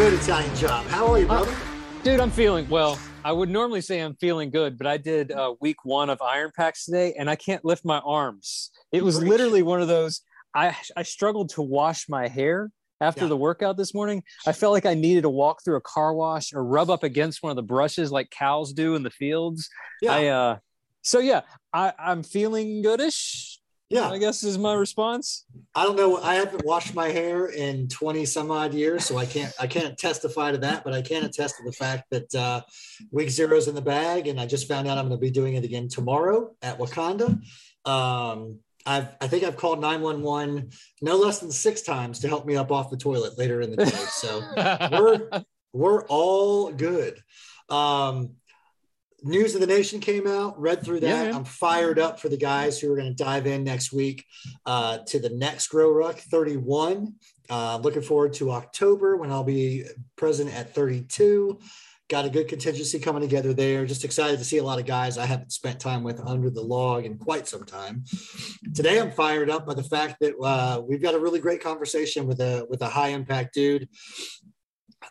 good, Italian job. How are you, brother? Dude, I'm feeling well. I would normally say I'm feeling good, but I did uh, week one of Iron Pax today, and I can't lift my arms. It was literally one of those. I I struggled to wash my hair after Yeah. the workout this morning. I felt like I needed to walk through a car wash or rub up against one of the brushes like cows do in the fields. Yeah, I uh, so yeah, I I'm feeling goodish. Yeah. I guess is my response. I don't know. I haven't washed my hair in 20 some odd years, so I can't I can't testify to that, but I can attest to the fact that uh, week zero's in the bag, and I just found out I'm going to be doing it again tomorrow at Wakanda. Um, I've I think I've called 911 no less than six times to help me up off the toilet later in the day. So we're we're all good. Um, News of the Nation came out, read through that. Yeah. I'm fired up for the guys who are going to dive in next week uh, to the next Grow Ruck 31. Uh, looking forward to October when I'll be present at 32. Got a good contingency coming together there. Just excited to see a lot of guys I haven't spent time with under the log in quite some time. Today, I'm fired up by the fact that uh, we've got a really great conversation with a with a high impact dude.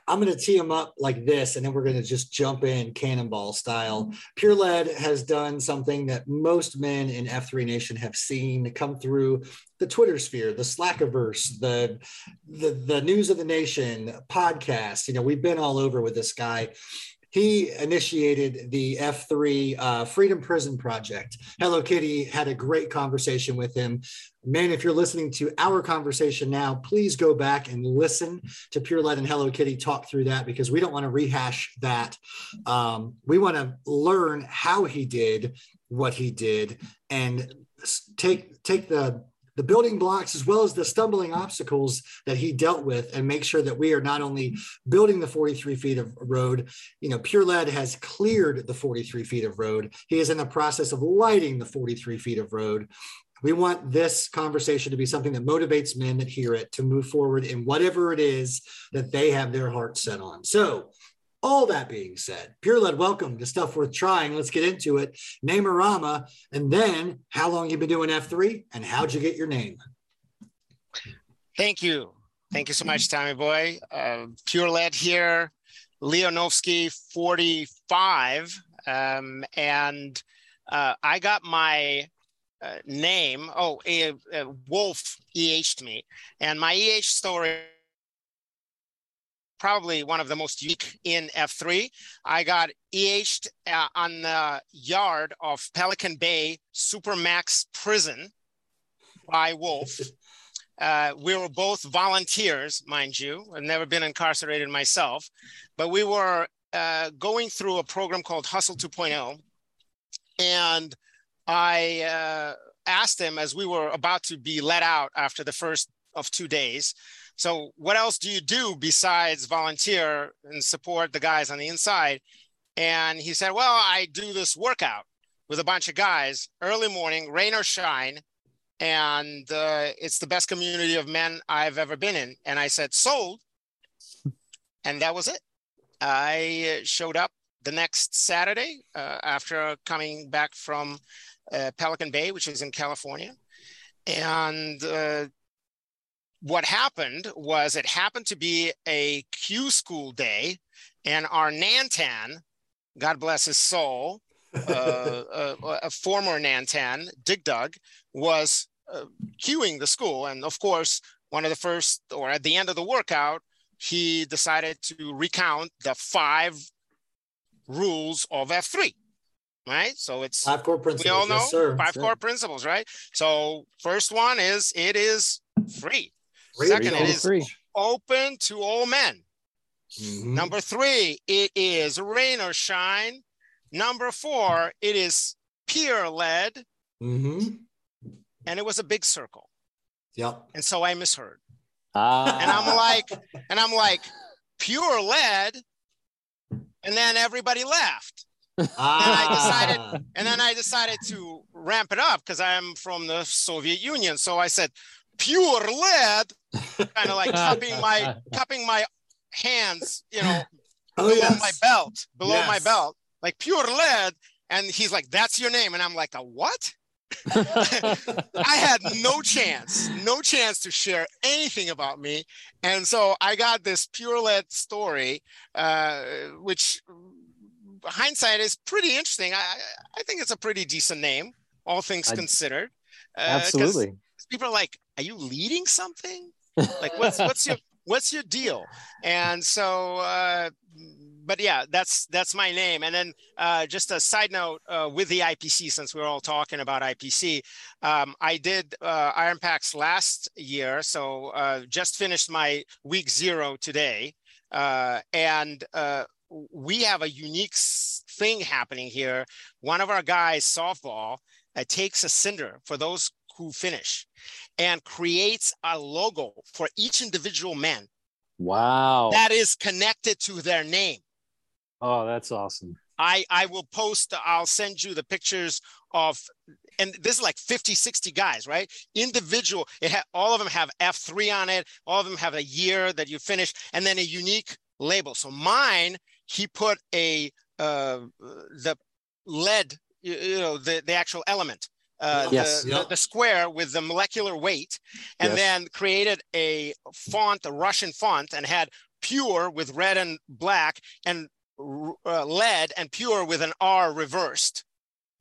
I'm going to tee him up like this, and then we're going to just jump in cannonball style. Mm-hmm. Pure Lead has done something that most men in F3 Nation have seen come through the Twitter sphere, the Slackiverse, the, the the News of the Nation podcast. You know, we've been all over with this guy. He initiated the F3 uh, Freedom Prison Project. Hello Kitty had a great conversation with him. Man, if you're listening to our conversation now, please go back and listen to Pure Lead and Hello Kitty talk through that because we don't want to rehash that. Um, we want to learn how he did what he did and take take the the building blocks as well as the stumbling obstacles that he dealt with and make sure that we are not only building the 43 feet of road you know pure lead has cleared the 43 feet of road he is in the process of lighting the 43 feet of road we want this conversation to be something that motivates men that hear it to move forward in whatever it is that they have their heart set on. So, all that being said, Pure Lead, welcome to Stuff Worth Trying. Let's get into it. Name a Rama, and then how long you been doing F3 and how'd you get your name? Thank you. Thank you so much, Tommy Boy. Uh, Pure Lead here, Leonovsky 45. Um, and uh, I got my uh, name. Oh, a Wolf EH'd me. And my EH story, probably one of the most unique in F3. I got EH'd uh, on the yard of Pelican Bay Supermax Prison by Wolf. Uh, we were both volunteers, mind you. I've never been incarcerated myself, but we were uh, going through a program called Hustle 2.0. And I uh, asked him as we were about to be let out after the first of two days. So, what else do you do besides volunteer and support the guys on the inside? And he said, Well, I do this workout with a bunch of guys early morning, rain or shine and uh, it's the best community of men I've ever been in. And I said, sold. And that was it. I showed up the next Saturday uh, after coming back from uh, Pelican Bay, which is in California. And uh, what happened was it happened to be a Q school day, and our Nantan, God bless his soul, uh, a, a former Nantan, Dig Dug, was uh, queuing the school. And of course, one of the first, or at the end of the workout, he decided to recount the five rules of F3, right? So it's, Five core principles. we all know yes, five Sir. core principles, right? So first one is it is free. Free Second, to it go. is open to all men. Mhm. Number three, it is rain or shine. Number four, it is peer led, Mhm. and it was a big circle. Yep. And so I misheard. Ah, And I'm like, and I'm like, pure lead. And then everybody laughed. Ah. And I decided- And then I decided to ramp it up because I'm from the Soviet Union. So I said, pure lead, kind of like cupping my cupping my hands, you know, Oh, below yes. my belt, below my belt, like pure lead. And he's like, that's your name. And I'm like, a what? I had no chance, no chance to share anything about me. And so I got this pure lead story, uh, which hindsight is pretty interesting. I, I think it's a pretty decent name, all things I, considered. Uh, absolutely. People are like, are you leading something? Like what's, what's your, what's your deal? And so, uh, but yeah, that's that's my name. And then uh, just a side note uh, with the IPC, since we're all talking about IPC, um, I did uh, Iron Pax last year, so uh, just finished my week zero today, uh, and uh, we have a unique thing happening here. One of our guys, softball, takes a cinder for those who finish and creates a logo for each individual man. Wow. That is connected to their name. Oh, that's awesome. I, I will post, I'll send you the pictures of, and this is like 50, 60 guys, right? Individual, it ha- all of them have F3 on it. All of them have a year that you finish and then a unique label. So mine, he put a, uh, the lead, you, you know, the, the actual element. Uh, yes. the, the, the, square with the molecular weight, and yes. then created a font, a Russian font, and had pure with red and black, and uh, lead and pure with an R reversed.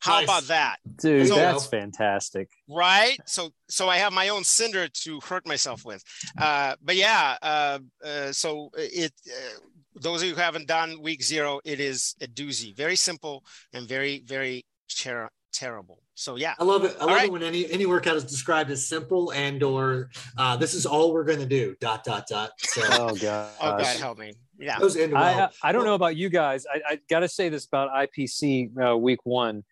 How nice. about that, dude? So, that's fantastic, right? So, so I have my own cinder to hurt myself with. Uh, but yeah, uh, uh, so it. Uh, those of you who haven't done week zero, it is a doozy. Very simple and very, very ter- terrible. So yeah, I love it. I love right. it when any any workout is described as simple and or uh, this is all we're going to do. Dot dot dot. So, oh god, oh god, help me. Yeah, I, I don't know about you guys. I, I got to say this about IPC uh, week one.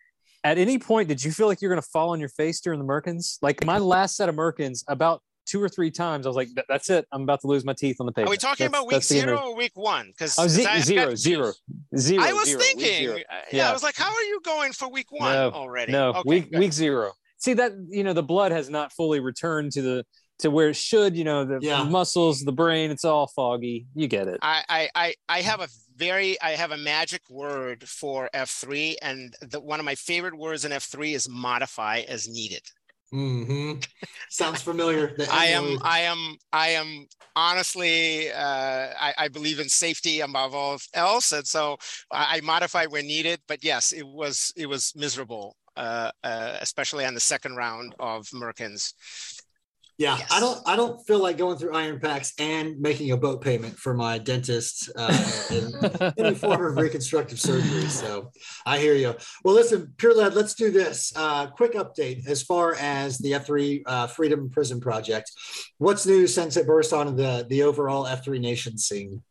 At any point, did you feel like you're going to fall on your face during the Merkins? Like my last set of Merkins, about two or three times. I was like, "That's it. I'm about to lose my teeth on the paper." Are we talking that's, about week zero or week one? Because oh, z- zero, zero, zero. I was zero, thinking, uh, yeah. yeah. I was like, "How are you going for week one no, already?" No, okay, week good. week zero. See that you know the blood has not fully returned to the to where it should. You know the yeah. muscles, the brain. It's all foggy. You get it. I I I have a very I have a magic word for F3, and the, one of my favorite words in F3 is modify as needed. Mm-hmm. Sounds familiar. I am, I am, I am honestly, uh, I, I, believe in safety above all else, and so I, I modify when needed. But yes, it was it was miserable, uh, uh, especially on the second round of Merkins. Yeah, yes. I don't. I don't feel like going through iron pax and making a boat payment for my dentist uh, in any form of reconstructive surgery. So I hear you. Well, listen, Pure Lead. Let's do this. Uh, quick update as far as the F3 uh, Freedom Prison Project. What's new since it burst onto the the overall F3 Nation scene?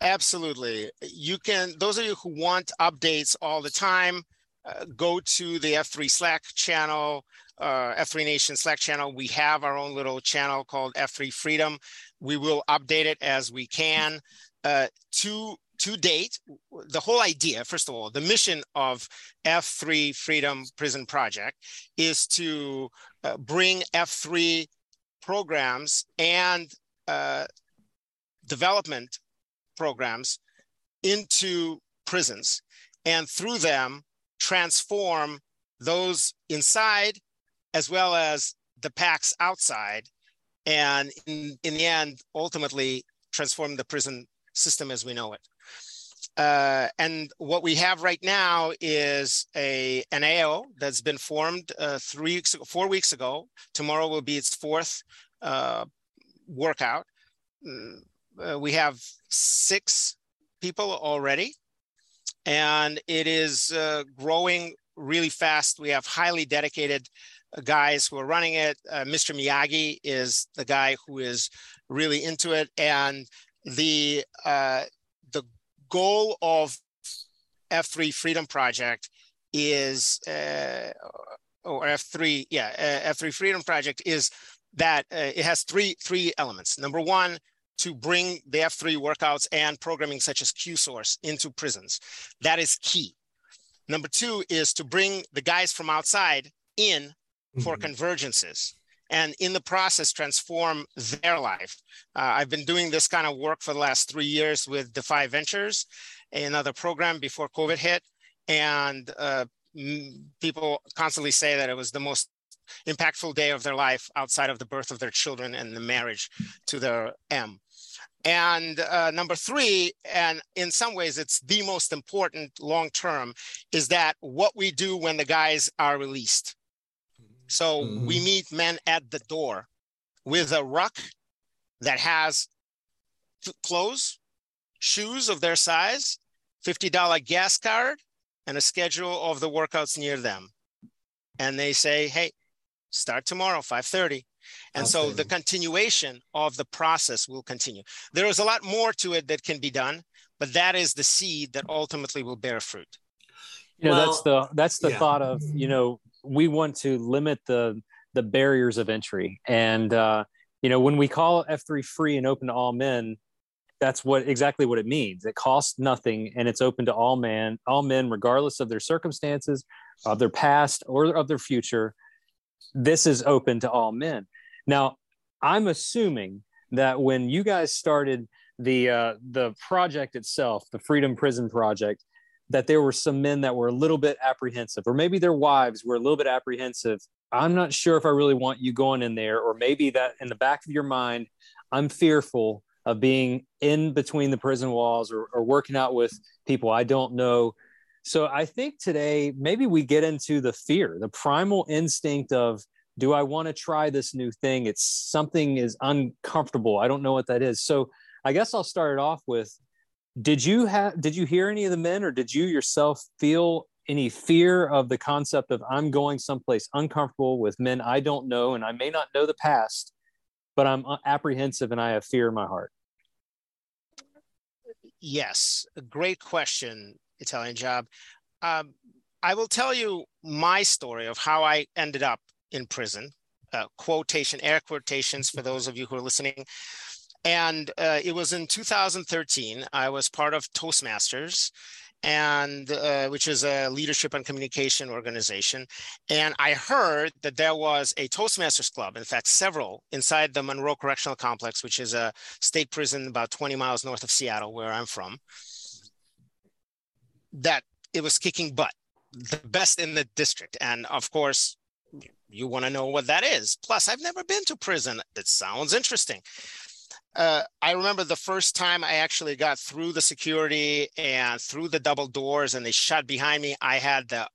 Absolutely. You can. Those of you who want updates all the time, uh, go to the F3 Slack channel uh, F3 Nation Slack channel. We have our own little channel called F3 Freedom. We will update it as we can. Uh, to to date, the whole idea, first of all, the mission of F3 Freedom Prison Project is to uh, bring F3 programs and uh, development programs into prisons and through them transform those inside as well as the packs outside, and in, in the end, ultimately transform the prison system as we know it. Uh, and what we have right now is a an AO that's been formed uh, three weeks, four weeks ago. Tomorrow will be its fourth uh, workout. Mm, uh, we have six people already, and it is uh, growing really fast. We have highly dedicated guys who are running it. Uh, Mr. Miyagi is the guy who is really into it, and the uh, the goal of F3 Freedom Project is uh, or F3, yeah, uh, F3 Freedom Project is that uh, it has three three elements. Number one, to bring the F3 workouts and programming such as QSource into prisons. That is key. Number two is to bring the guys from outside in for mm-hmm. convergences and in the process transform their life. Uh, I've been doing this kind of work for the last three years with Defy Ventures, another program before COVID hit. And uh, people constantly say that it was the most impactful day of their life outside of the birth of their children and the marriage to their M. And uh, number three, and in some ways it's the most important long term, is that what we do when the guys are released. So mm-hmm. we meet men at the door with a ruck that has clothes, shoes of their size, $50 gas card, and a schedule of the workouts near them. And they say, hey, start tomorrow, 5.30 and so the continuation of the process will continue. There is a lot more to it that can be done, but that is the seed that ultimately will bear fruit. You know, well, that's the that's the yeah. thought of, you know, we want to limit the the barriers of entry. And uh, you know, when we call F3 free and open to all men, that's what exactly what it means. It costs nothing and it's open to all man, all men, regardless of their circumstances, of their past or of their future. This is open to all men. Now, I'm assuming that when you guys started the uh, the project itself, the Freedom Prison Project, that there were some men that were a little bit apprehensive, or maybe their wives were a little bit apprehensive. I'm not sure if I really want you going in there, or maybe that in the back of your mind, I'm fearful of being in between the prison walls or, or working out with people I don't know. So I think today maybe we get into the fear, the primal instinct of do i want to try this new thing it's something is uncomfortable i don't know what that is so i guess i'll start it off with did you have did you hear any of the men or did you yourself feel any fear of the concept of i'm going someplace uncomfortable with men i don't know and i may not know the past but i'm apprehensive and i have fear in my heart yes. Great question italian job. Um, i will tell you my story of how i ended up in prison, uh, quotation, air quotations for those of you who are listening. And uh, it was in 2013. I was part of Toastmasters, and uh, which is a leadership and communication organization. And I heard that there was a Toastmasters club, in fact, several inside the Monroe Correctional Complex, which is a state prison about 20 miles north of Seattle, where I'm from. That it was kicking butt, the best in the district. And of course, you want to know what that is. Plus, I've never been to prison. It sounds interesting. Uh, I remember the first time I actually got through the security and through the double doors and they shut behind me. I had the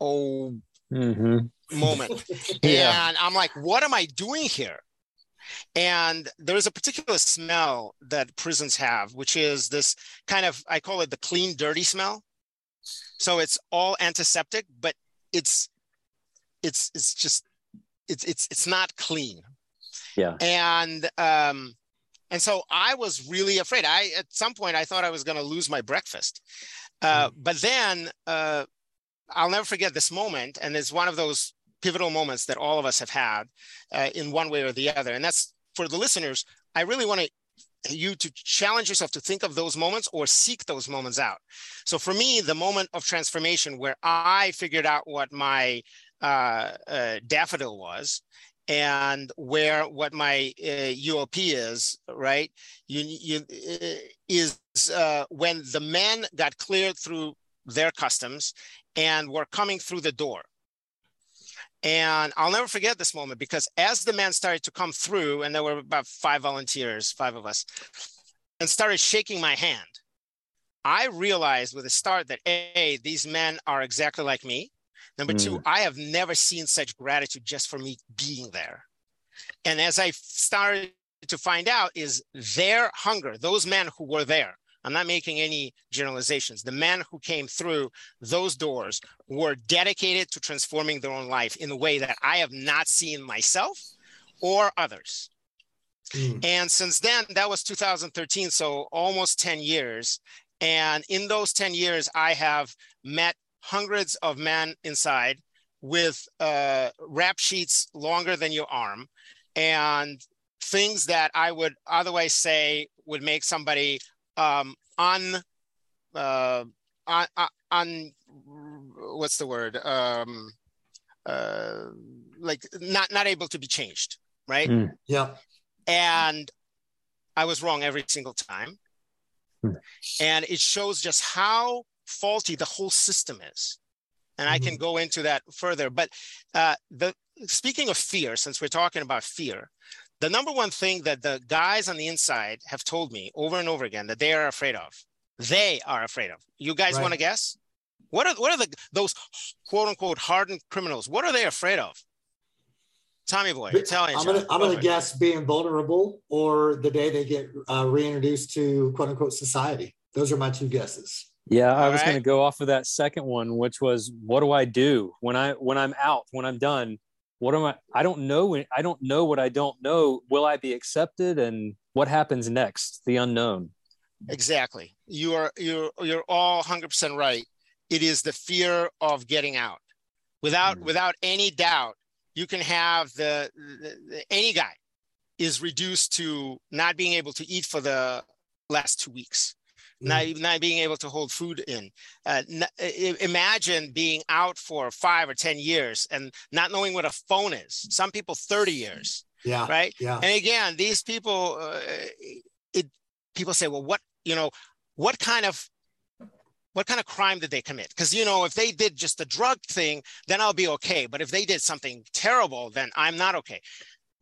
oh mm-hmm. moment. yeah. And I'm like, what am I doing here? And there's a particular smell that prisons have, which is this kind of, I call it the clean, dirty smell. So it's all antiseptic, but it's it's it's just it's it's it's not clean. Yeah. And um and so I was really afraid. I at some point I thought I was going to lose my breakfast. Uh, mm. But then uh, I'll never forget this moment, and it's one of those pivotal moments that all of us have had uh, in one way or the other. And that's for the listeners. I really want to you to challenge yourself to think of those moments or seek those moments out. So for me, the moment of transformation where I figured out what my uh, uh, daffodil was and where what my uh, UOP is, right? You, you uh, is uh, when the men got cleared through their customs and were coming through the door. And I'll never forget this moment because as the men started to come through, and there were about five volunteers, five of us, and started shaking my hand, I realized with a start that A, these men are exactly like me. Number mm. two, I have never seen such gratitude just for me being there. And as I started to find out, is their hunger, those men who were there. I'm not making any generalizations. The men who came through those doors were dedicated to transforming their own life in a way that I have not seen myself or others. Mm. And since then, that was 2013, so almost 10 years. And in those 10 years, I have met hundreds of men inside with uh, rap sheets longer than your arm and things that I would otherwise say would make somebody um, un, uh, un, un, what's the word? Um, uh, like not, not able to be changed, right? Mm. Yeah. And I was wrong every single time. Mm. And it shows just how faulty the whole system is. and I can go into that further. But uh, the speaking of fear, since we're talking about fear, the number one thing that the guys on the inside have told me over and over again that they are afraid of, they are afraid of. You guys Right. want to guess? What are what are the those quote unquote hardened criminals? What are they afraid of? Tommy boy, Italian. I'm gonna I'm gonna for guess being vulnerable or the day they get uh, reintroduced to quote unquote society. Those are my two guesses. Yeah, I All was going to go off of that second one, which was what do I do when I when I'm out, when I'm done? What am I? I don't know. when- I don't know what I don't know. Will I be accepted? And what happens next? The unknown. Exactly. You are you're you're all 100% right. It is the fear of getting out. Without Mhm. without any doubt, you can have the, the- the- any guy is reduced to not being able to eat for the last 2 weeks. Not even not being able to hold food in. Uh, n- imagine being out for 5 or 10 years and not knowing what a phone is. Some people 30 years Yeah. right? Yeah. And again, these people, uh, it people say, well, what you know, what kind of what kind of crime did they commit? Because you know, if they did just the drug thing, then I'll be okay. But if they did something terrible, then I'm not okay.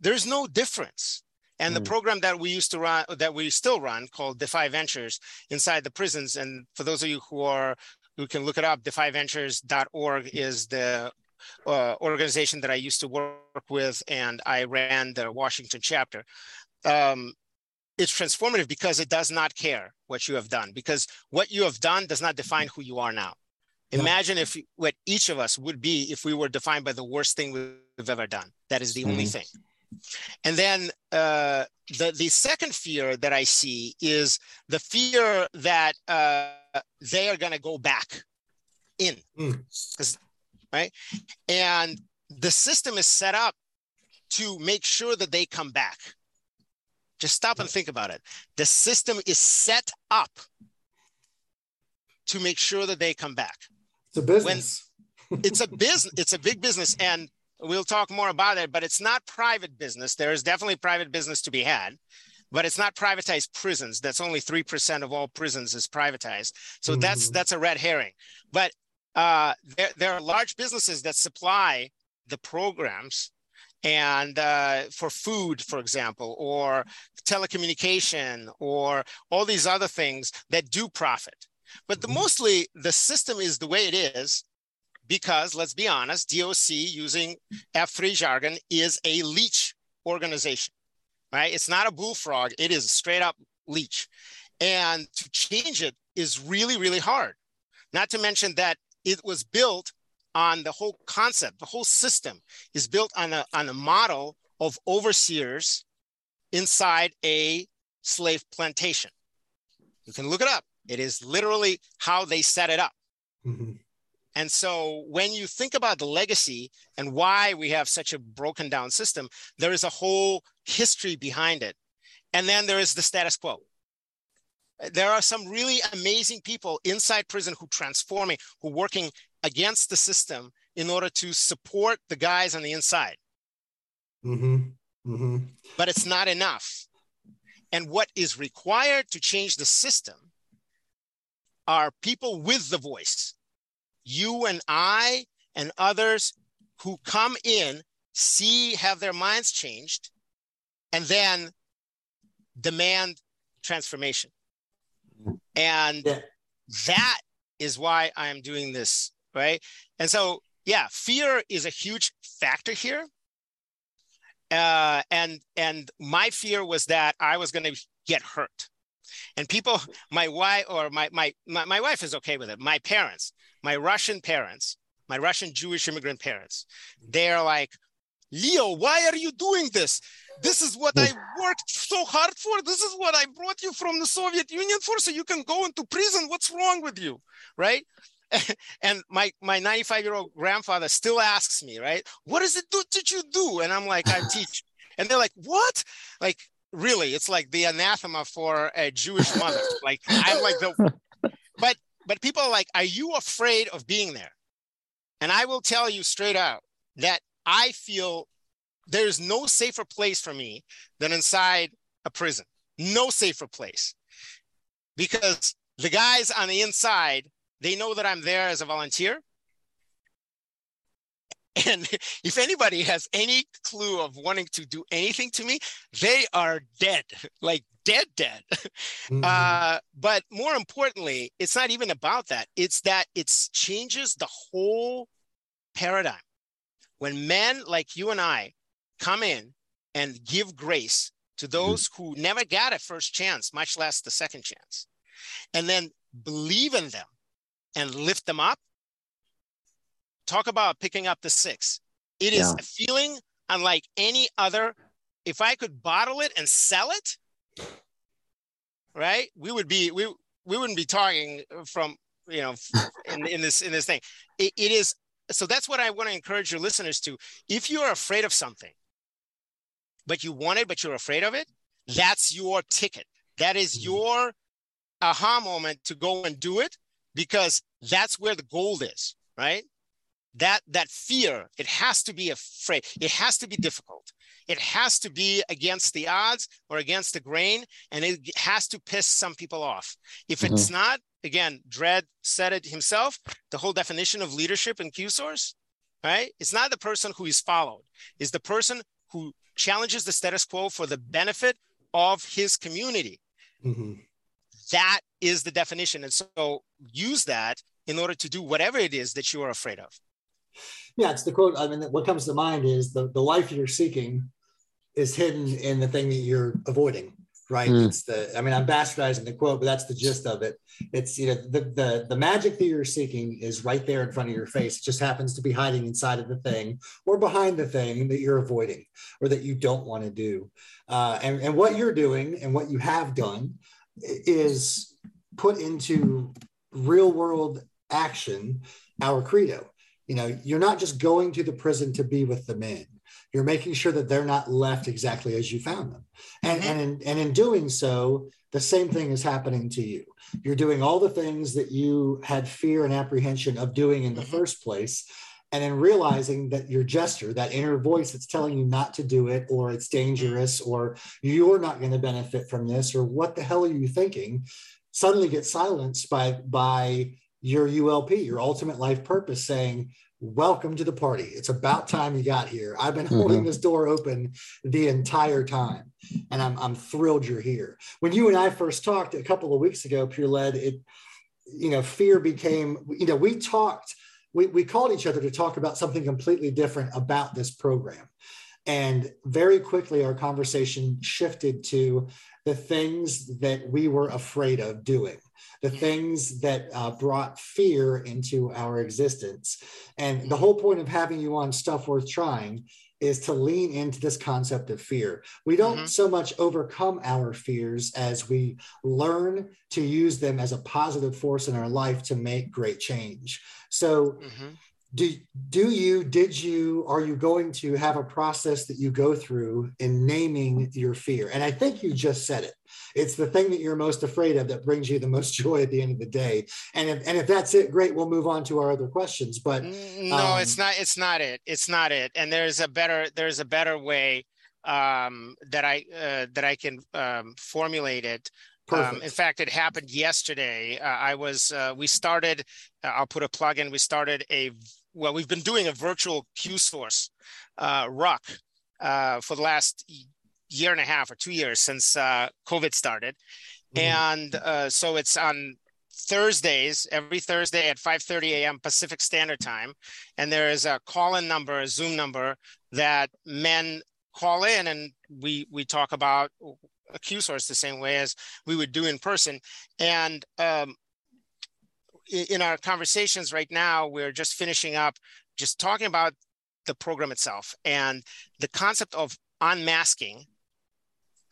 There's no difference. And the Mm. program that we used to run, that we still run, called Defy Ventures, inside the prisons. And for those of you who are who can look it up, defyventures.org is the uh, organization that I used to work with, and I ran the Washington chapter. Um, it's transformative because it does not care what you have done, because what you have done does not define who you are now. Yeah. Imagine if what each of us would be if we were defined by the worst thing we've ever done. That is the only Mhm. thing. And then uh, the the second fear that I see is the fear that uh, they are going to go back in, Mm. right? And the system is set up to make sure that they come back. Just stop and think about it. The system is set up to make sure that they come back It's a business. it's a business it's a big business and we'll talk more about it but it's not private business. There is definitely private business to be had but it's not privatized prisons. That's only 3% of all prisons is privatized. So that's Mhm. that's a red herring. But uh, there, there are large businesses that supply the programs and uh, for food for example or telecommunication or all these other things that do profit. But the Mhm. mostly the system is the way it is because let's be honest, DOC using F3 jargon is a leech organization, right? It's not a bullfrog, it is straight up leech. And to change it is really, really hard. Not to mention that it was built on the whole concept, the whole system is built on a, on a model of overseers inside a slave plantation. You can look it up. It is literally how they set it up. Mhm. And so when you think about the legacy and why we have such a broken down system, there is a whole history behind it. And then there is the status quo. There are some really amazing people inside prison who transforming, who working against the system in order to support the guys on the inside. Mhm. Mhm. But it's not enough. And what is required to change the system are people with the voice. You and I and others who come in, see, have their minds changed, and then demand transformation. And Yeah. that is why I am doing this, right? And so, yeah, fear is a huge factor here. Uh, and and my fear was that I was going to get hurt. And people, my wife or my, my my my wife is okay with it. My parents, my Russian parents, my Russian Jewish immigrant parents, they're like, Leo, why are you doing this? This is what I worked so hard for. This is what I brought you from the Soviet Union for, so you can go into prison. What's wrong with you, right? and my my 95 year old grandfather still asks me, right? What is it do, did you do? And I'm like, I teach. And they're like, what? Like, really? It's like the anathema for a Jewish mother. Like, I'm like the. But but people are like, are you afraid of being there? And I will tell you straight out that I feel there's no safer place for me than inside a prison. No safer place. Because the guys on the inside, they know that I'm there as a volunteer. And if anybody has any clue of wanting to do anything to me, they are dead, like dead, dead. Mm-hmm. Uh, but more importantly, it's not even about that. It's that it changes the whole paradigm. When men like you and I come in and give grace to mm-hmm. those mm-hmm. who never got a first chance, much less the second chance, and then believe in them and lift them up, talk about picking up the six. It is yeah. a feeling unlike any other. If I could bottle it and sell it, right, we would be we we wouldn't be talking from you know in, in this in this thing. It, it is so that's what I want to encourage your listeners to. If you're afraid of something, but you want it, but you're afraid of it, that's your ticket. That is mm-hmm. your aha moment to go and do it because that's where the gold is, right? That that fear it has to be afraid it has to be difficult it has to be against the odds or against the grain and it has to piss some people off if mm-hmm. it's not again Dredd said it himself the whole definition of leadership in q source right it's not the person who is followed it's the person who challenges the status quo for the benefit of his community mm-hmm. that is the definition and so use that in order to do whatever it is that you are afraid of yeah, it's the quote. I mean, what comes to mind is the, the life you're seeking is hidden in the thing that you're avoiding, right? Mm. It's the, I mean, I'm bastardizing the quote, but that's the gist of it. It's, you know, the, the, the magic that you're seeking is right there in front of your face. It just happens to be hiding inside of the thing or behind the thing that you're avoiding or that you don't want to do. Uh, and, and what you're doing and what you have done is put into real world action our credo you know you're not just going to the prison to be with the men. You're making sure that they're not left exactly as you found them. And mm-hmm. and in, and in doing so the same thing is happening to you. You're doing all the things that you had fear and apprehension of doing in the mm-hmm. first place. And then realizing that your gesture that inner voice that's telling you not to do it or it's dangerous or you're not going to benefit from this or what the hell are you thinking suddenly gets silenced by by your ULP, your ultimate life purpose, saying, Welcome to the party. It's about time you got here. I've been holding mm-hmm. this door open the entire time, and I'm, I'm thrilled you're here. When you and I first talked a couple of weeks ago, Pure Lead, it, you know, fear became, you know, we talked, we, we called each other to talk about something completely different about this program. And very quickly, our conversation shifted to the things that we were afraid of doing the things that uh, brought fear into our existence. And the whole point of having you on Stuff Worth Trying is to lean into this concept of fear. We don't mm-hmm. so much overcome our fears as we learn to use them as a positive force in our life to make great change. So, mm-hmm do do you did you are you going to have a process that you go through in naming your fear? And i think you just said it. It's the thing that you're most afraid of that brings you the most joy at the end of the day. And if, and if that's it great we'll move on to our other questions but no um, it's not it's not it. It's not it. And there's a better there's a better way um, that i uh, that i can um, formulate it. Um, in fact, it happened yesterday. Uh, I was, uh, we started, uh, I'll put a plug in, we started a, well, we've been doing a virtual Q source uh, ruck uh, for the last year and a half or two years since uh, COVID started. Mm-hmm. And so it's on Thursdays, every Thursday at 5:30 a.m. Pacific Standard Time, and there is a call-in number, a Zoom number that men call in, and we we talk about a Q source the same way as we would do in person. And um, in our conversations right now, we're just finishing up, just talking about the program itself and the concept of unmasking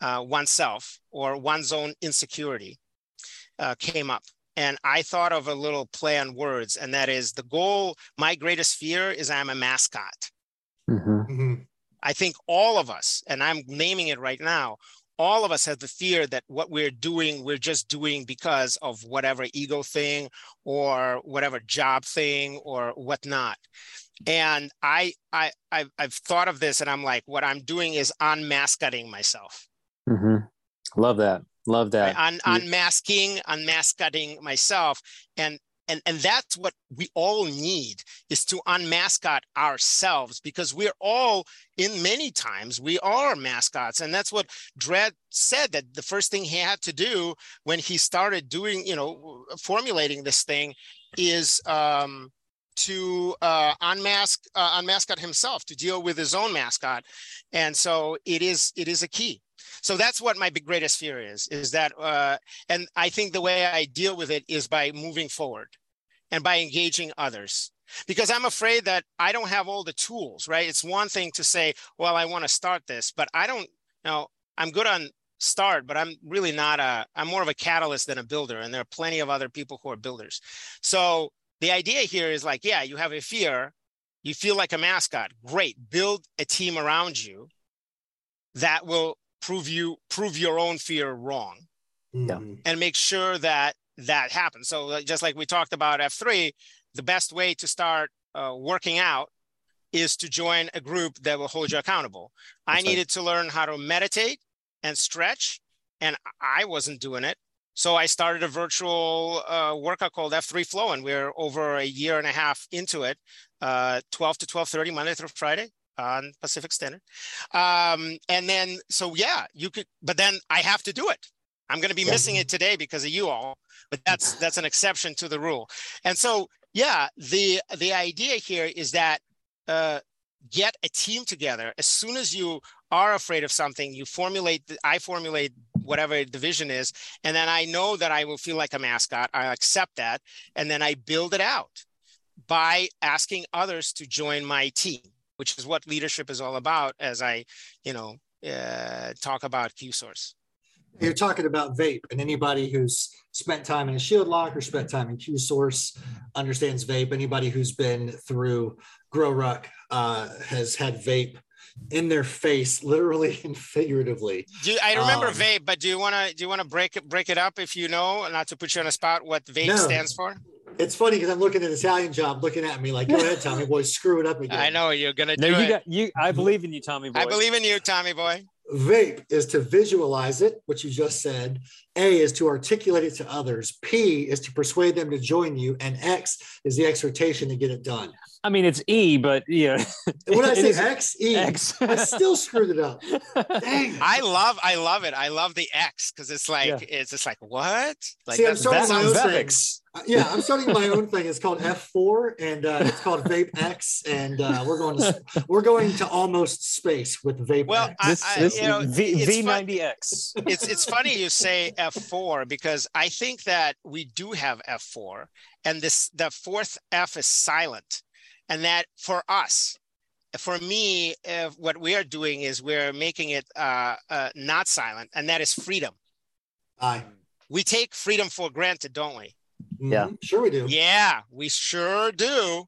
uh, oneself or one's own insecurity uh, came up. And I thought of a little play on words, and that is the goal. My greatest fear is I'm a mascot. Mm-hmm. Mm-hmm. I think all of us, and I'm naming it right now, all of us have the fear that what we're doing, we're just doing because of whatever ego thing or whatever job thing or whatnot. And I, I, I've, I've thought of this, and I'm like, what I'm doing is unmasking myself. Mm-hmm. Love that. Love that. Right? Un, unmasking, unmasking myself, and and and that's what we all need is to unmascot ourselves because we're all in many times we are mascots. And that's what Dredd said that the first thing he had to do when he started doing you know formulating this thing is um to uh, unmask uh, unmascot himself to deal with his own mascot. And so it is it is a key so that's what my greatest fear is is that uh, and i think the way i deal with it is by moving forward and by engaging others. Because i'm afraid that i don't have all the tools right? It's one thing to say well i want to start this but i don't you know i'm good on start but i'm really not a i'm more of a catalyst than a builder and there are plenty of other people who are builders. So the idea here is like yeah you have a fear. You feel like a mascot. Great. Build a team around you that will prove you prove your own fear wrong. Yeah. and make sure that that happens. So just like we talked about f3 the best way to start uh, working out is to join a group that will hold you accountable. I That's right. needed to learn how to meditate and stretch and i wasn't doing it. So i started a virtual uh, workout called f3 flow and we're over a year and a half into it uh, 12 to 12.30 monday through friday on pacific standard. Um, and then so yeah you could but then i have to do it. I'm going to be Yeah. missing it today because of you all but that's that's an exception to the rule. And so yeah the the idea here is that uh, get a team together. As soon as you are afraid of something you formulate i formulate whatever the vision is and then i know that i will feel like a mascot. I accept that and then i build it out by asking others to join my team which is what leadership is all about as i you know uh, talk about q source You're talking about vape, and anybody who's spent time in a shield lock or spent time in Q Source understands vape. Anybody who's been through Grow Ruck uh, has had vape in their face, literally and figuratively. do you, i remember Um, vape but do you want to do you want to break it break it up if you know not to put you on a spot what vape No. stands for It's funny because I'm looking at Italian job, looking at me like, "Go ahead, Tommy boy, screw it up again." i know you're gonna No, do you it got you. I mm-hmm. believe in you, Tommy. Boy. i believe in you tommy boy Vape is to visualize it, which you just said. A is to articulate it to others. P is to persuade them to join you, and X is the exhortation to get it done. I mean, it's E, but yeah. What did I say? is X E. X. I still screwed it up. Dang. I love, I love it. I love the X because it's like, Yeah. it's just like, what? Like See, I'm starting that my own epic. thing. Uh, yeah, I'm starting my own thing. It's called F4, and uh, it's called Vape X, and uh, we're going to we're going to almost space with Vape Well, X. I- this I- this you know, V it's fun- V90X. it's it's funny you say F4 because I think that we do have F4 and this the fourth F is silent and that for us for me uh, what we are doing is we're making it uh, uh, not silent and that is freedom Aye. we take freedom for granted don't we Yeah. Mhm. Sure we do. yeah we sure do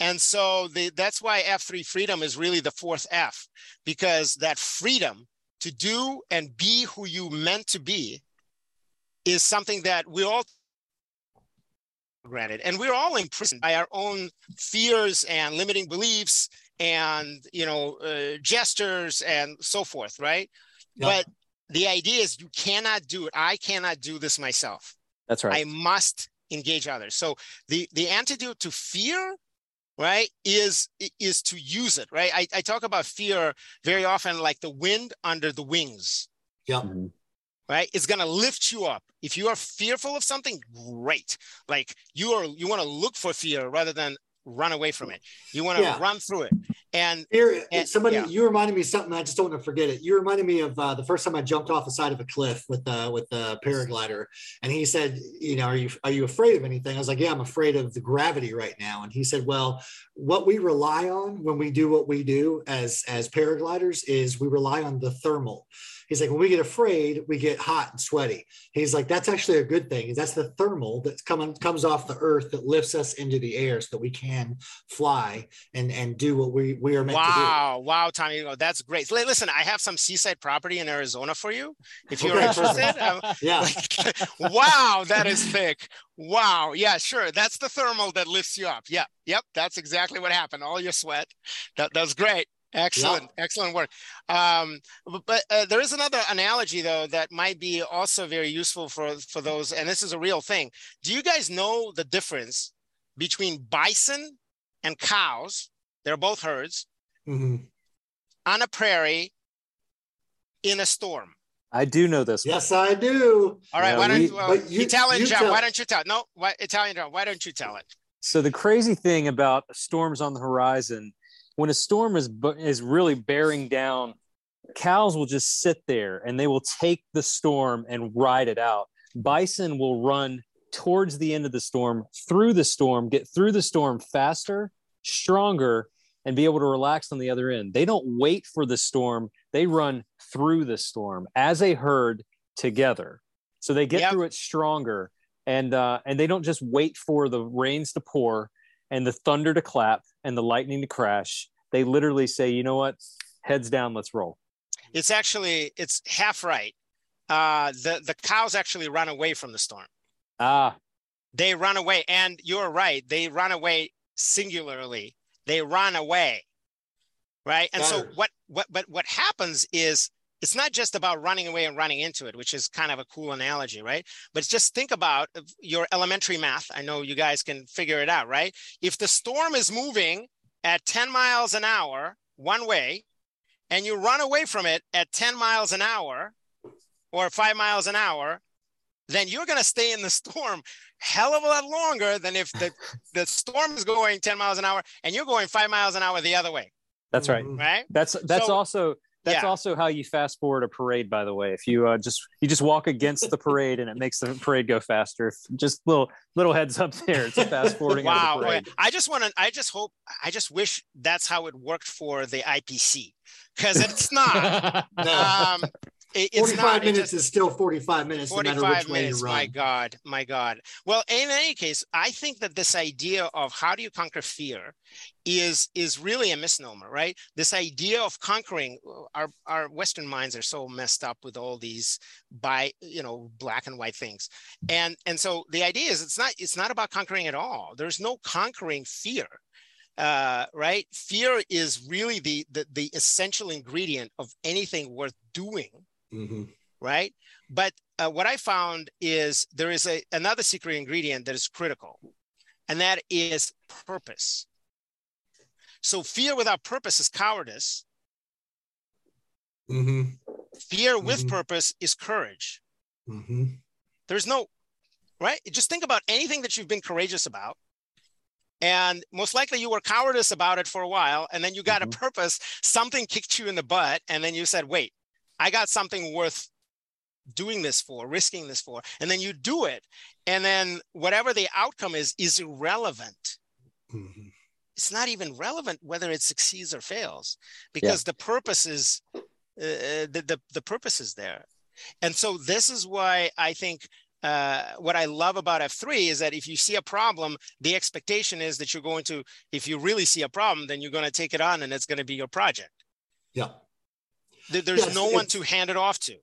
and so the, that's why f3 freedom is really the fourth f because that freedom to do and be who you meant to be is something that we all granted and we're all imprisoned by our own fears and limiting beliefs and you know uh, gestures and so forth right Yeah. but the idea is you cannot do it i cannot do this myself That's right. I must engage others. So the the antidote to fear, right, is is to use it, right? I, I talk about fear very often like the wind under the wings, Yep. Mhm. Right? It's gonna lift you up. If you are fearful of something, great. Like you are you want to look for fear rather than run away from it. You want to Yeah. run through it. And Here, And- somebody, yeah. you reminded me of something. I just don't want to forget it. You reminded me of uh, the first time I jumped off the side of a cliff with uh, with the paraglider, and he said, "You know, are you are you afraid of anything?" I was like, "Yeah, I'm afraid of the gravity right now." And he said, "Well, what we rely on when we do what we do as as paragliders is we rely on the thermal." He's like, when we get afraid, we get hot and sweaty. He's like, that's actually a good thing. That's the thermal that's coming comes off the earth that lifts us into the air so that we can fly and and do what we we are meant to do. wow, wow, Tommy, that's great. Listen, I have some seaside property in Arizona for you. If you're Okay, interested, um, Yeah. Like, wow, that is thick. Wow. Yeah, sure. That's the thermal that lifts you up. Yeah. Yep. That's exactly what happened. All your sweat. That, that's great. Excellent, yeah. excellent work. Um, but, but uh, there is another analogy though that might be also very useful for for those, and this is a real thing. Do you guys know the difference between bison and cows? They're both herds mm-hmm. on a prairie in a storm. I do know this. Yes, I do. All right, yeah, why don't well, you, Italian you John? Why don't you tell? No, why, Italian Job? Why don't you tell it? So the crazy thing about storms on the horizon when a storm is is really bearing down, cows will just sit there and they will take the storm and ride it out. Bison will run towards the end of the storm, through the storm, get through the storm faster, stronger, and be able to relax on the other end. They don't wait for the storm, they run through the storm as a herd together. So they get yep. through it stronger and uh, and they don't just wait for the rains to pour and the thunder to clap and the lightning to crash. They literally say, you know what, heads down, let's roll. It's actually it's half right. Uh, the the cows actually run away from the storm. Ah, they run away, and you're right. They run away singularly. They run away, right? And so what what but what happens is it's not just about running away and running into it, which is kind of a cool analogy, right? But just think about your elementary math. I know you guys can figure it out, right? If the storm is moving at 10 miles an hour one way, and you run away from it at 10 miles an hour or five miles an hour, then you're going to stay in the storm hell of a lot longer than if the, the storm is going 10 miles an hour and you're going five miles an hour the other way. That's right. Mm-hmm. Right. That's that's so, also that's yeah. also how you fast forward a parade, by the way. If you uh, just you just walk against the parade and it makes the parade go faster. Just little little heads up there. It's fast forwarding. wow. I just want to. I just hope. I just wish that's how it worked for the IPC because it's not. no. um, it, 45 not, minutes just, is still 45 minutes 45 no matter which way minutes, you run. my god my god well in any case i think that this idea of how do you conquer fear is is really a misnomer right this idea of conquering our our western minds are so messed up with all these by you know black and white things and and so the idea is it's not it's not about conquering at all there's no conquering fear uh, right? Fear is really the, the, the essential ingredient of anything worth doing mm-hmm. right? But uh, what I found is there is a, another secret ingredient that is critical, and that is purpose. So fear without purpose is cowardice. Mm-hmm. Fear with mm-hmm. purpose is courage. Mm-hmm. There's no, right? Just think about anything that you've been courageous about. And most likely you were cowardice about it for a while. And then you got a mm-hmm. purpose, something kicked you in the butt. And then you said, wait, I got something worth doing this for, risking this for. And then you do it. And then whatever the outcome is, is irrelevant. Mm-hmm. It's not even relevant whether it succeeds or fails because yeah. the purpose is uh, uh, the, the, the purpose is there. And so this is why I think uh, what I love about F3 is that if you see a problem, the expectation is that you're going to, if you really see a problem, then you're going to take it on and it's going to be your project. Yeah. There's yes, no one to hand it off to.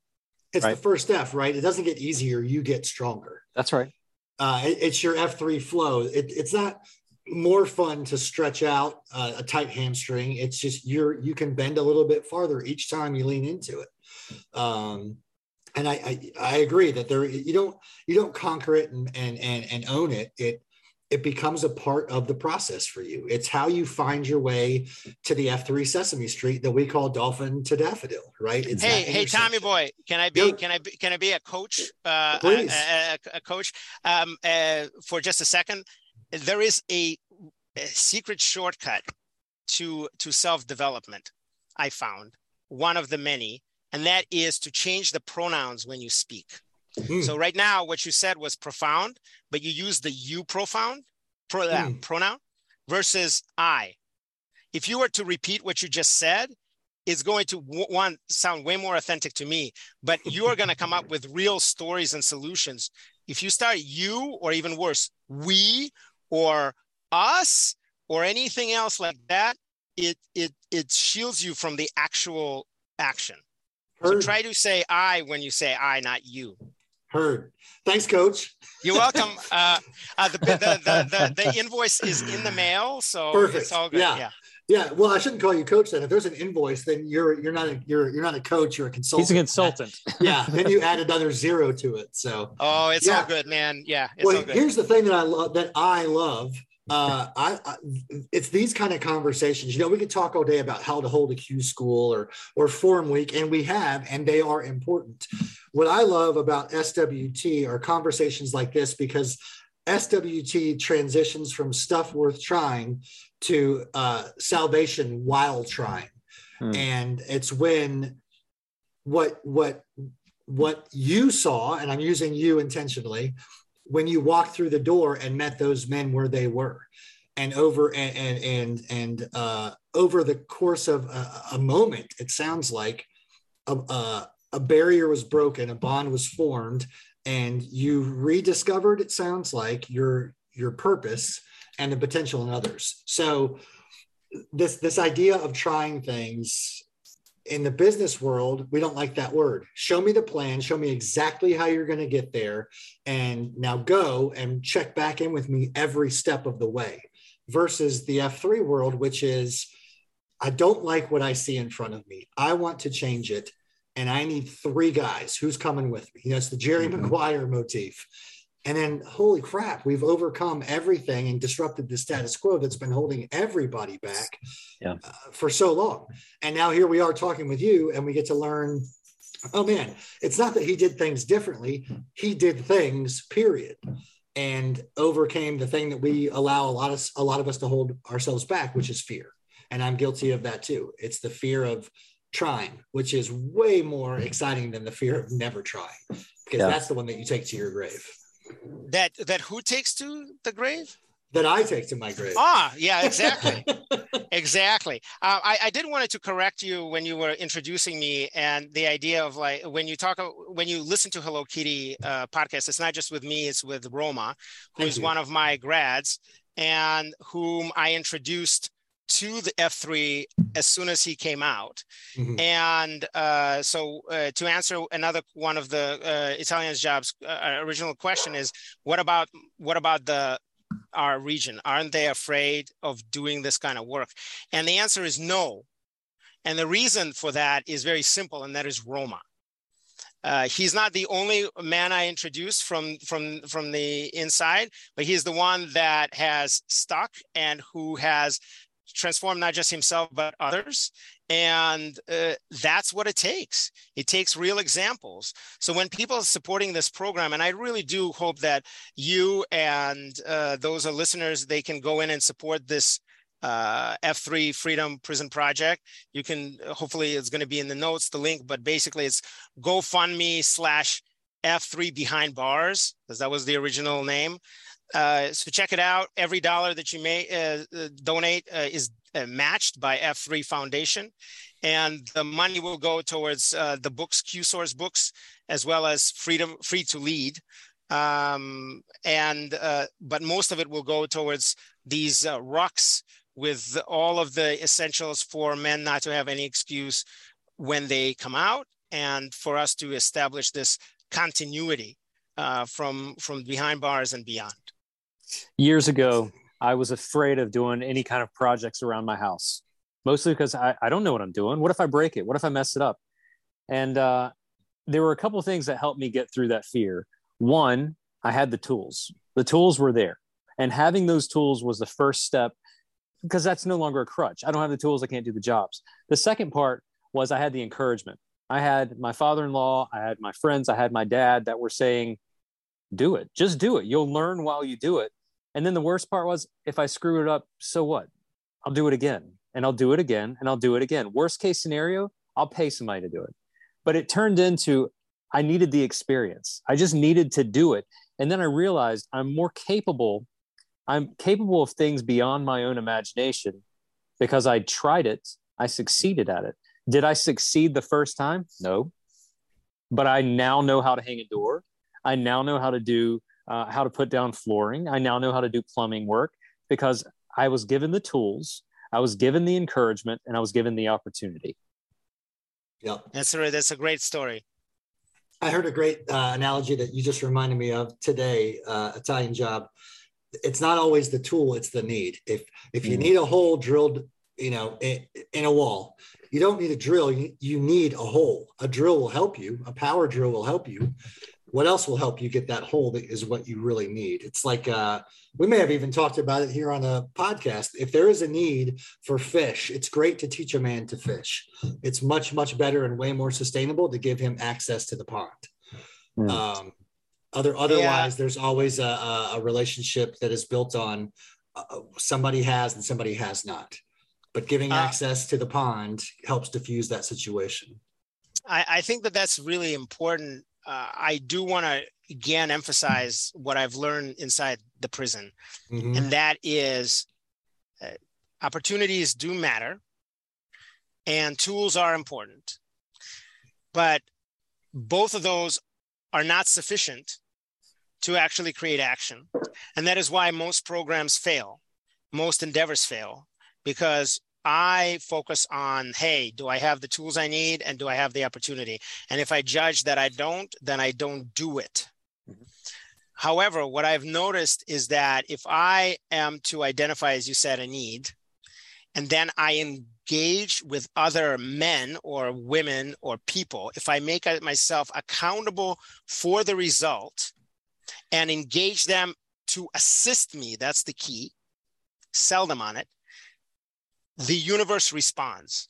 It's right. the first F, right? It doesn't get easier; you get stronger. That's right. Uh, it, it's your F three flow. It, it's not more fun to stretch out uh, a tight hamstring. It's just you're you can bend a little bit farther each time you lean into it. Um, and I, I, I agree that there you don't you don't conquer it and and and, and own it. It it becomes a part of the process for you. It's how you find your way to the F3 Sesame Street that we call Dolphin to Daffodil, right? It's hey, hey, Tommy boy, can I be, can I be, can I be a coach, uh, Please. A, a, a coach, um, uh, for just a second? There is a, a secret shortcut to, to self-development. I found one of the many, and that is to change the pronouns when you speak. Mm. So right now, what you said was profound, but you use the you profound pro, uh, mm. pronoun versus I. If you were to repeat what you just said, it's going to one sound way more authentic to me. But you are going to come up with real stories and solutions. If you start you, or even worse, we, or us, or anything else like that, it it it shields you from the actual action. So try to say I when you say I, not you. Heard. Thanks, Coach. You're welcome. Uh, uh, the, the, the, the, the, invoice is in the mail, so perfect. It's all good. Yeah. yeah. Yeah, well, I shouldn't call you coach then. If there's an invoice, then you're you're not a you're you're not a coach. You're a consultant. He's a consultant. yeah, then you add another zero to it. So. Oh, it's Yeah. all good, man. Yeah, it's well, all good. here's the thing that I love that I love. Uh, I, I it's these kind of conversations. You know, we could talk all day about how to hold a Q school or or form week, and we have, and they are important. What I love about SWT are conversations like this because SWT transitions from stuff worth trying to uh, salvation while trying, Hmm. and it's when what what what you saw, and I'm using you intentionally, when you walked through the door and met those men where they were, and over and and and, and uh, over the course of a, a moment, it sounds like a, a, a barrier was broken, a bond was formed, and you rediscovered. It sounds like your your purpose and the potential in others. So this this idea of trying things in the business world, we don't like that word. Show me the plan, show me exactly how you're going to get there, and now go and check back in with me every step of the way. Versus the F3 world, which is, I don't like what I see in front of me. I want to change it, and I need three guys. Who's coming with me? You know, it's the Jerry Mhm. Maguire motif. And then, holy crap, we've overcome everything and disrupted the status quo that's been holding everybody back Yeah. uh, for so long. And now here we are talking with you, and we get to learn. Oh man, it's not that he did things differently; he did things, period, and overcame the thing that we allow a lot of a lot of us to hold ourselves back, which is fear. And I'm guilty of that too. It's the fear of trying, which is way more exciting than the fear of never trying, because Yeah. that's the one that you take to your grave. that that who takes to the grave? That I take to my grave. Ah, yeah, exactly. exactly. Uh, I, I did wanted to correct you when you were introducing me and the idea of like when you talk when you listen to Hello Kitty uh, podcast, it's not just with me; it's with Roma, who's one of my grads and whom I introduced to the F3 as soon as he came out. Mhm. And uh, so, uh, to answer another one of the uh, Italian's jobs, uh, original question is, what about what about the our region? Aren't they afraid of doing this kind of work? And the answer is no. And the reason for that is very simple, and that is Roma. Uh, he's not the only man I introduced from from from the inside, but he's the one that has stuck and who has transformed not just himself but others. And uh, that's what it takes. It takes real examples. So when people are supporting this program, and I really do hope that you and uh, those are listeners, they can go in and support this uh, F3 Freedom Prison Project. You can hopefully it's going to be in the notes, the link, but basically it's GoFundMe slash F3 Behind Bars, because that was the original name. Uh, so check it out. Every dollar that you may uh, uh, donate uh, is uh, matched by F3 Foundation, and the money will go towards uh, the books, Q Source books, as well as Freedom Freed to Lead. Um, and but most of it will go towards these uh, rucks with all of the essentials for men not to have any excuse when they come out, and for us to establish this continuity from from behind bars and beyond. Years ago i was afraid of doing any kind of projects around my house mostly because i, I don't know what i'm doing. What if i break it? What if i mess it up? And uh, there were a couple things that helped me get through that fear. One i had the tools. The tools were there. And having those tools was the first step because that's no longer a crutch. I don't have the tools. I can't do the jobs. The second part was i had the encouragement. I had my father-in-law i had my friends i had my dad that were saying do it. Just do it. You'll learn while you do it and then the worst part was if I screw it up, so what? I'll do it again and I'll do it again and I'll do it again. Worst case scenario, I'll pay somebody to do it. But it turned into I needed the experience. I just needed to do it. And then I realized I'm more capable. I'm capable of things beyond my own imagination because I tried it. I succeeded at it. Did I succeed the first time? No. But I now know how to hang a door. I now know how to do uh, how to put down flooring. I now know how to do plumbing work because I was given the tools, I was given the encouragement, and I was given the opportunity. Yeah, That's a that's a great story. I heard a great uh, analogy that you just reminded me of today. Uh, Italian job. It's not always the tool; it's the need. If if you Mm. need a hole drilled you know, in, in a wall. You don't need a drill. You, you need a hole. A drill will help you. A power drill will help you. What else will help you get that hole that is what you really need. It's like uh, we may have even talked about it here on a podcast. If there is a need for fish, it's great to teach a man to fish. It's much much better and way more sustainable to give him access to the pond. Mm. Um, other otherwise, yeah. there's always a, a, relationship that is built on uh, somebody has and somebody has not. But giving uh, access to the pond helps diffuse that situation. I, I think that that's really important. Uh, I do want to again emphasize what I've learned inside the prison, mm-hmm. and that is uh, opportunities do matter, and tools are important, but both of those are not sufficient to actually create action. And that is why most programs fail, most endeavors fail, because I focus on, hey, do I have the tools I need and do I have the opportunity? And if I judge that I don't, then I don't do it. Mm-hmm. However, what I've noticed is that if I am to identify, as you said, a need, and then I engage with other men or women or people, if I make myself accountable for the result, and engage them to assist me. That's the key. Sell them on it. The universe responds.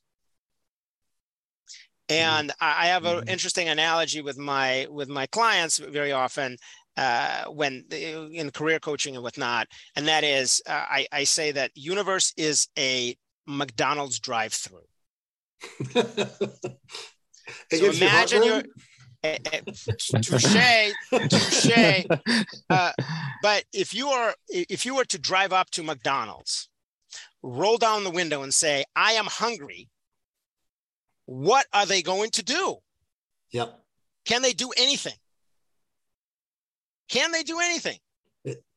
And mm-hmm. I have an mm-hmm. interesting analogy with my with my clients very often uh, when in career coaching and whatnot, and that is uh, I, I say that universe is a McDonald's drive-through. so imagine you're touche, touche. Uh, but if you are, if you were to drive up to McDonald's, roll down the window and say, "I am hungry," what are they going to do? Yep. Can they do anything? Can they do anything?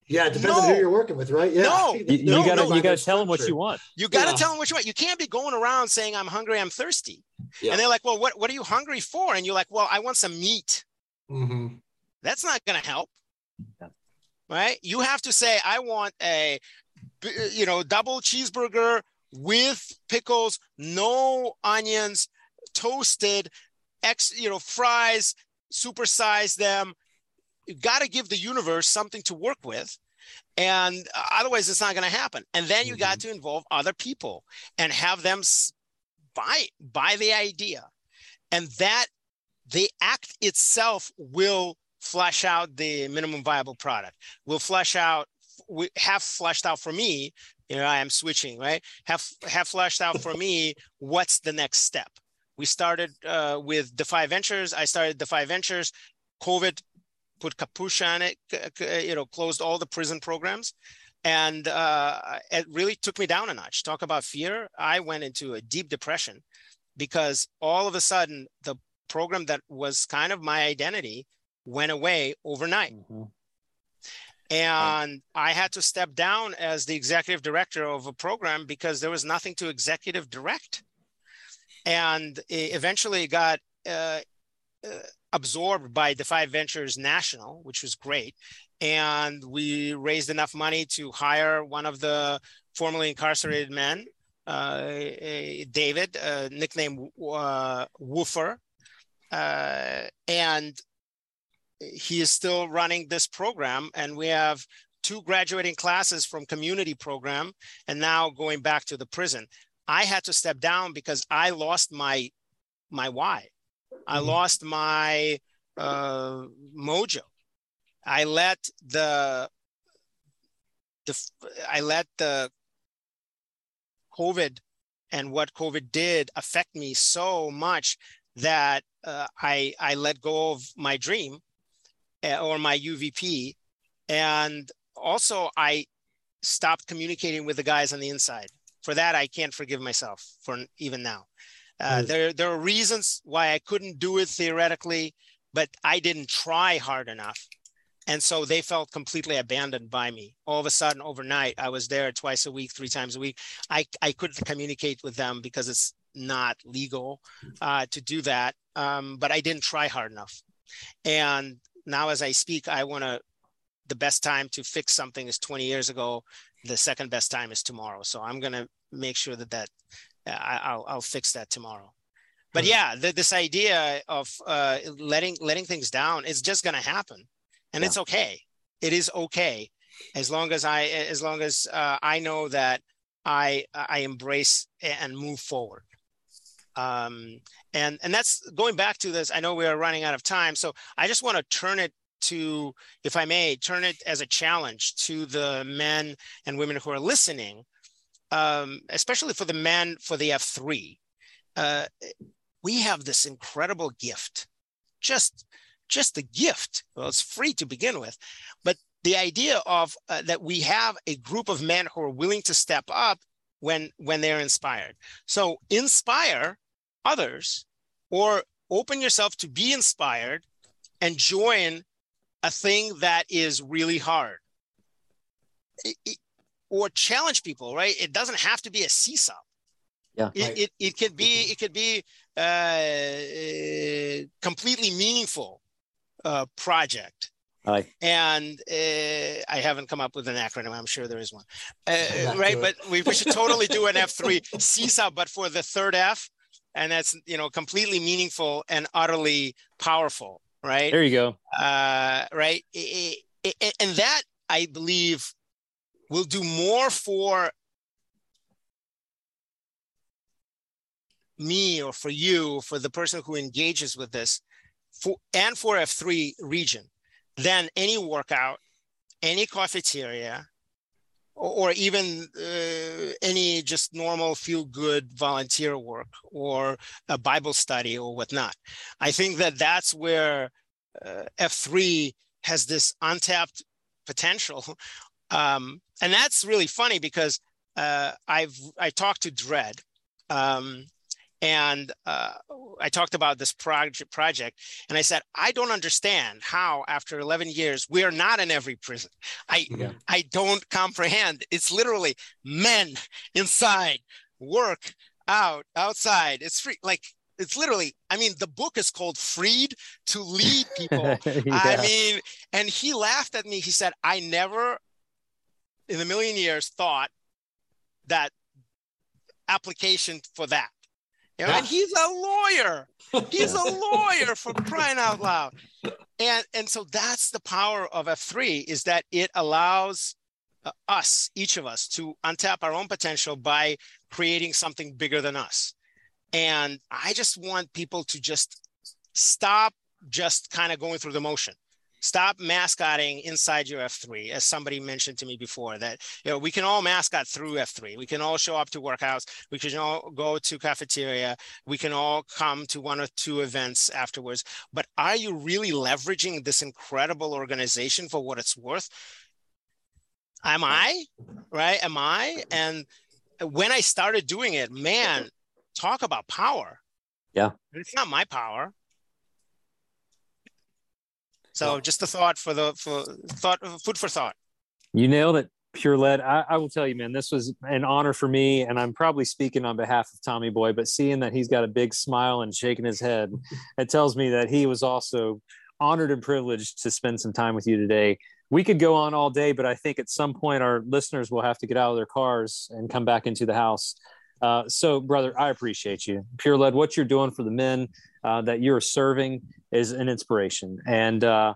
Yeah, it depends no. on who you're working with, right? Yeah. No, you, you no, gotta no, you gotta tell them what you want. You gotta yeah. tell them what you want. You can't be going around saying I'm hungry, I'm thirsty. Yeah. And they're like, Well, what, what are you hungry for? And you're like, Well, I want some meat. Mm-hmm. That's not gonna help. Yeah. Right? You have to say, I want a you know, double cheeseburger with pickles, no onions, toasted, ex, you know, fries, supersize them, you got to give the universe something to work with and uh, otherwise it's not going to happen. And then you mm-hmm. got to involve other people and have them buy buy the idea. And that the act itself will flesh out the minimum viable product will flesh out have fleshed out for me you know i am switching right have have fleshed out for me what's the next step we started uh, with defy ventures i started defy ventures covid put capucha on it, you know, closed all the prison programs. And uh, it really took me down a notch. Talk about fear. I went into a deep depression because all of a sudden the program that was kind of my identity went away overnight. Mm-hmm. And I had to step down as the executive director of a program because there was nothing to executive direct. And eventually got uh, uh, absorbed by Defy Ventures National, which was great. And we raised enough money to hire one of the formerly incarcerated men, uh, David, uh, nickname uh, Woofer. Uh, and he is still running this program. And we have two graduating classes from community program and now going back to the prison. I had to step down because I lost my my why. I mm-hmm. lost my uh, mojo. I let the the I let the COVID and what COVID did affect me so much that uh, I I let go of my dream or my UVP, and also I stopped communicating with the guys on the inside. For that, I can't forgive myself for even now. Uh, there, there are reasons why I couldn't do it theoretically, but I didn't try hard enough. And so they felt completely abandoned by me. All of a sudden, overnight, I was there twice a week, three times a week. I, I couldn't communicate with them because it's not legal uh, to do that. Um, but I didn't try hard enough. And now, as I speak, I want to, the best time to fix something is 20 years ago. The second best time is tomorrow. So I'm going to make sure that that I, will I'll fix that tomorrow. But yeah, the, this idea of uh, letting letting things down is just going to happen, and yeah. it's okay. It is okay as long as I as long as uh, I know that I I embrace and move forward. Um, and and that's going back to this. I know we are running out of time, so I just want to turn it to, if I may, turn it as a challenge to the men and women who are listening, um, especially for the men for the F3. Uh, we have this incredible gift, just just the gift. Well, it's free to begin with, but the idea of uh, that we have a group of men who are willing to step up when when they're inspired. So inspire others, or open yourself to be inspired, and join a thing that is really hard. It, it, or challenge people, right? It doesn't have to be a CSAUP. Yeah, it, right. it, it could be it could be uh, completely meaningful uh, project. Hi. And uh, I haven't come up with an acronym. I'm sure there is one, uh, right? But we, we should totally do an F3 CSAUP, but for the third F, and that's you know completely meaningful and utterly powerful right? There you go. Uh, right, it, it, and that I believe will do more for me or for you, for the person who engages with this, for and for F3 region than any workout, any CoffeeTeria, or, even uh, any just normal feel good volunteer work or a Bible study or whatnot. I think that that's where uh, F3 has this untapped potential. Um, and that's really funny because uh, I've I talked to Dredd, um, and uh, I talked about this project project, and I said I don't understand how after 11 years we are not in every prison. I yeah. I don't comprehend. It's literally men inside, work out outside. It's free. Like it's literally. I mean, the book is called "Freed to Lead People." yeah. I mean, and he laughed at me. He said, "I never, in a million years, thought that application for that." You know, and he's a lawyer. He's a lawyer for crying out loud. And and so that's the power of F3 is that it allows uh, us, each of us, to untap our own potential by creating something bigger than us. And I just want people to just stop just kind of going through the motion stop mascotting inside your F3, as somebody mentioned to me before that you know we can all mascot through F3. We can all show up to workouts. We can all go to CoffeeTeria. We can all come to one or two events afterwards. But are you really leveraging this incredible organization for what it's worth? Am I right? Am I? And when I started doing it, man, talk about power. Yeah, it's not my power so just a thought for the for thought food for thought. You nailed it, pure lead. I, I, will tell you, man, this was an honor for me, and I'm probably speaking on behalf of Tommy Boy. But seeing that he's got a big smile and shaking his head, it tells me that he was also honored and privileged to spend some time with you today. We could go on all day, but I think at some point our listeners will have to get out of their cars and come back into the house. Uh, so, brother, I appreciate you. Pure Lead, what you're doing for the men uh, that you're serving is an inspiration. And uh,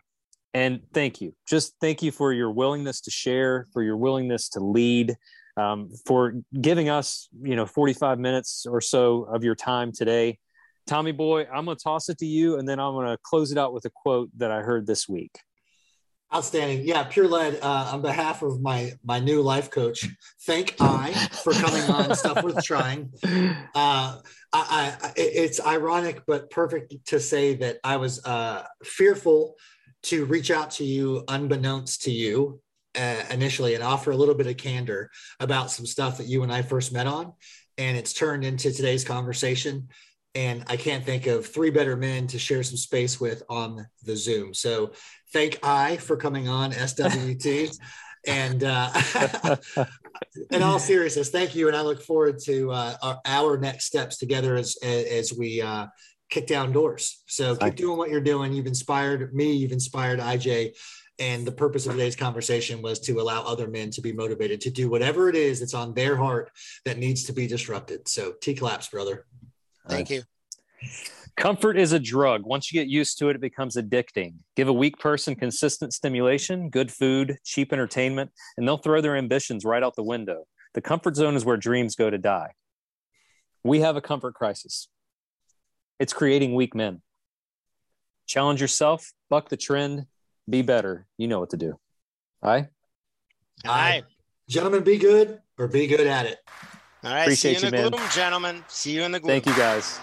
and thank you. Just thank you for your willingness to share, for your willingness to lead, um, for giving us, you know, 45 minutes or so of your time today. Tommy Boy, I'm going to toss it to you, and then I'm going to close it out with a quote that I heard this week. Outstanding. Yeah, Pure Lead, uh, on behalf of my my new life coach, thank I for coming on Stuff Worth Trying. Uh, I, I, it's ironic but perfect to say that I was uh, fearful to reach out to you unbeknownst to you uh, initially and offer a little bit of candor about some stuff that you and I first met on. And it's turned into today's conversation. And I can't think of three better men to share some space with on the Zoom. So thank I for coming on SWT. and uh, in all seriousness, thank you. And I look forward to uh, our, our, next steps together as, as we uh, kick down doors. So keep doing what you're doing. You've inspired me. You've inspired IJ. And the purpose of today's conversation was to allow other men to be motivated to do whatever it is that's on their heart that needs to be disrupted. So T claps, brother. Thank you. Comfort is a drug. Once you get used to it, it becomes addicting. Give a weak person consistent stimulation, good food, cheap entertainment, and they'll throw their ambitions right out the window. The comfort zone is where dreams go to die. We have a comfort crisis. It's creating weak men. Challenge yourself, buck the trend, be better. You know what to do. All right. All right. Gentlemen, be good or be good at it. All right. Appreciate See you in you, the man. gloom, gentlemen. See you in the gloom. Thank you guys.